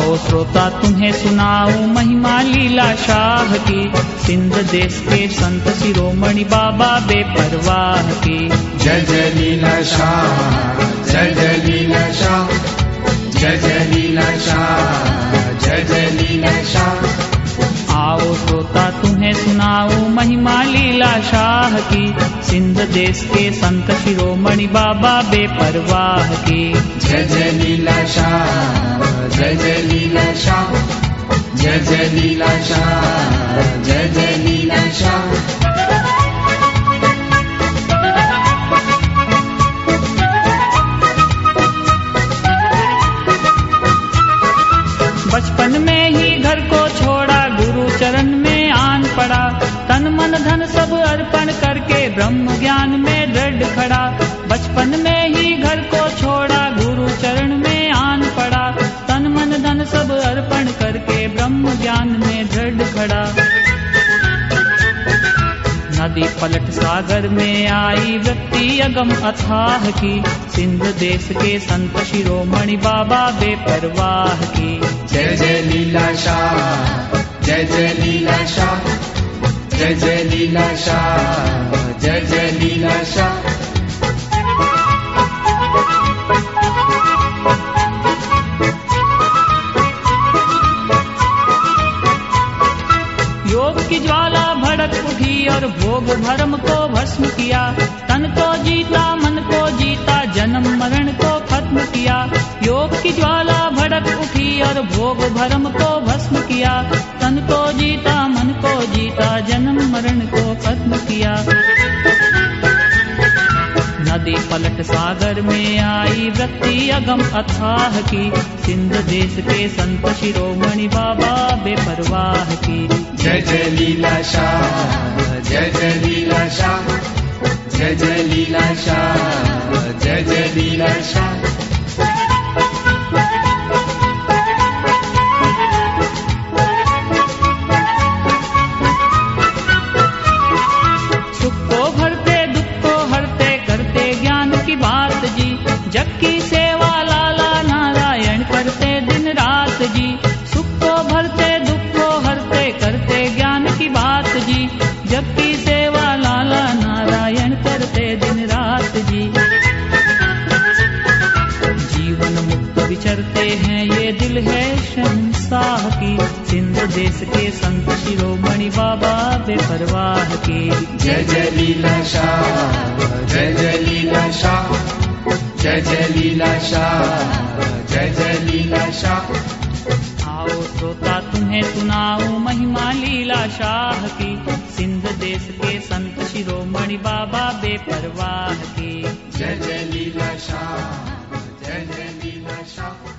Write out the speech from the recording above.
श्रोता तुम्हें सुनाऊं महिमा लीला शाह की। सिंध देश के संत शिरोमणि बाबा बेपरवाह की। जय जय लीला शाह जय जय लीला शाह शाह की। सिंध देश के संत शिरोमणि बाबा बेपरवाह की। जय जय लीला शाह जय जय लीला शाह जय जय लीला शाह जय जय लीला शाह ब्रह्म ज्ञान में दृढ़ खड़ा, बचपन में ही घर को छोड़ा गुरु चरण में आन पड़ा, तन मन धन सब अर्पण करके ब्रह्म ज्ञान में दृढ़ खड़ा। नदी पलट सागर में आई व्यक्ति अगम अथाह की, सिंध देश के संत शिरोमणि बाबा बेपरवाह की। जय जय लीला शाह, जय जय लीला शाह। जय जय लीला शाह जय जय लीला शाह योग की ज्वाला भड़क उठी और भोग भरम को भस्म किया। तन को जीता, मन को जीता, जन्म मरण को खत्म किया। योग की ज्वाला भड़क उठी और भोग भरम को भस्म किया। नदी पलट सागर में आई वृत्ति अगम अथाह की। सिंध देश के संत शिरोमणि बाबा बेपरवाह की। जय जय लीला शाह जय जय लीला शाह जय जय लीला शाह जय जय लीला शाह जी जग की सेवा लाला नारायण करते दिन रात जी। सुख को भरते, दुख को हरते, करते ज्ञान की बात जी। जग की सेवा लाला नारायण करते दिन रात जी। जीवन मुक्त विचरते हैं ये दिल है शहंशाह की। सिंध देश के संत शिरोमणि बाबा बेपरवाह की। जय जय लीला शाह, जय जय लीला शाह। जय जय लीला शाह जय जय लीला शाह। आओ श्रोता तुम्हें सुनाओ महिमा लीला शाह की। सिंध देश के संत शिरोमणि बाबा बेपरवाह की। जय जय लीला शाह जय जय लीला शाह।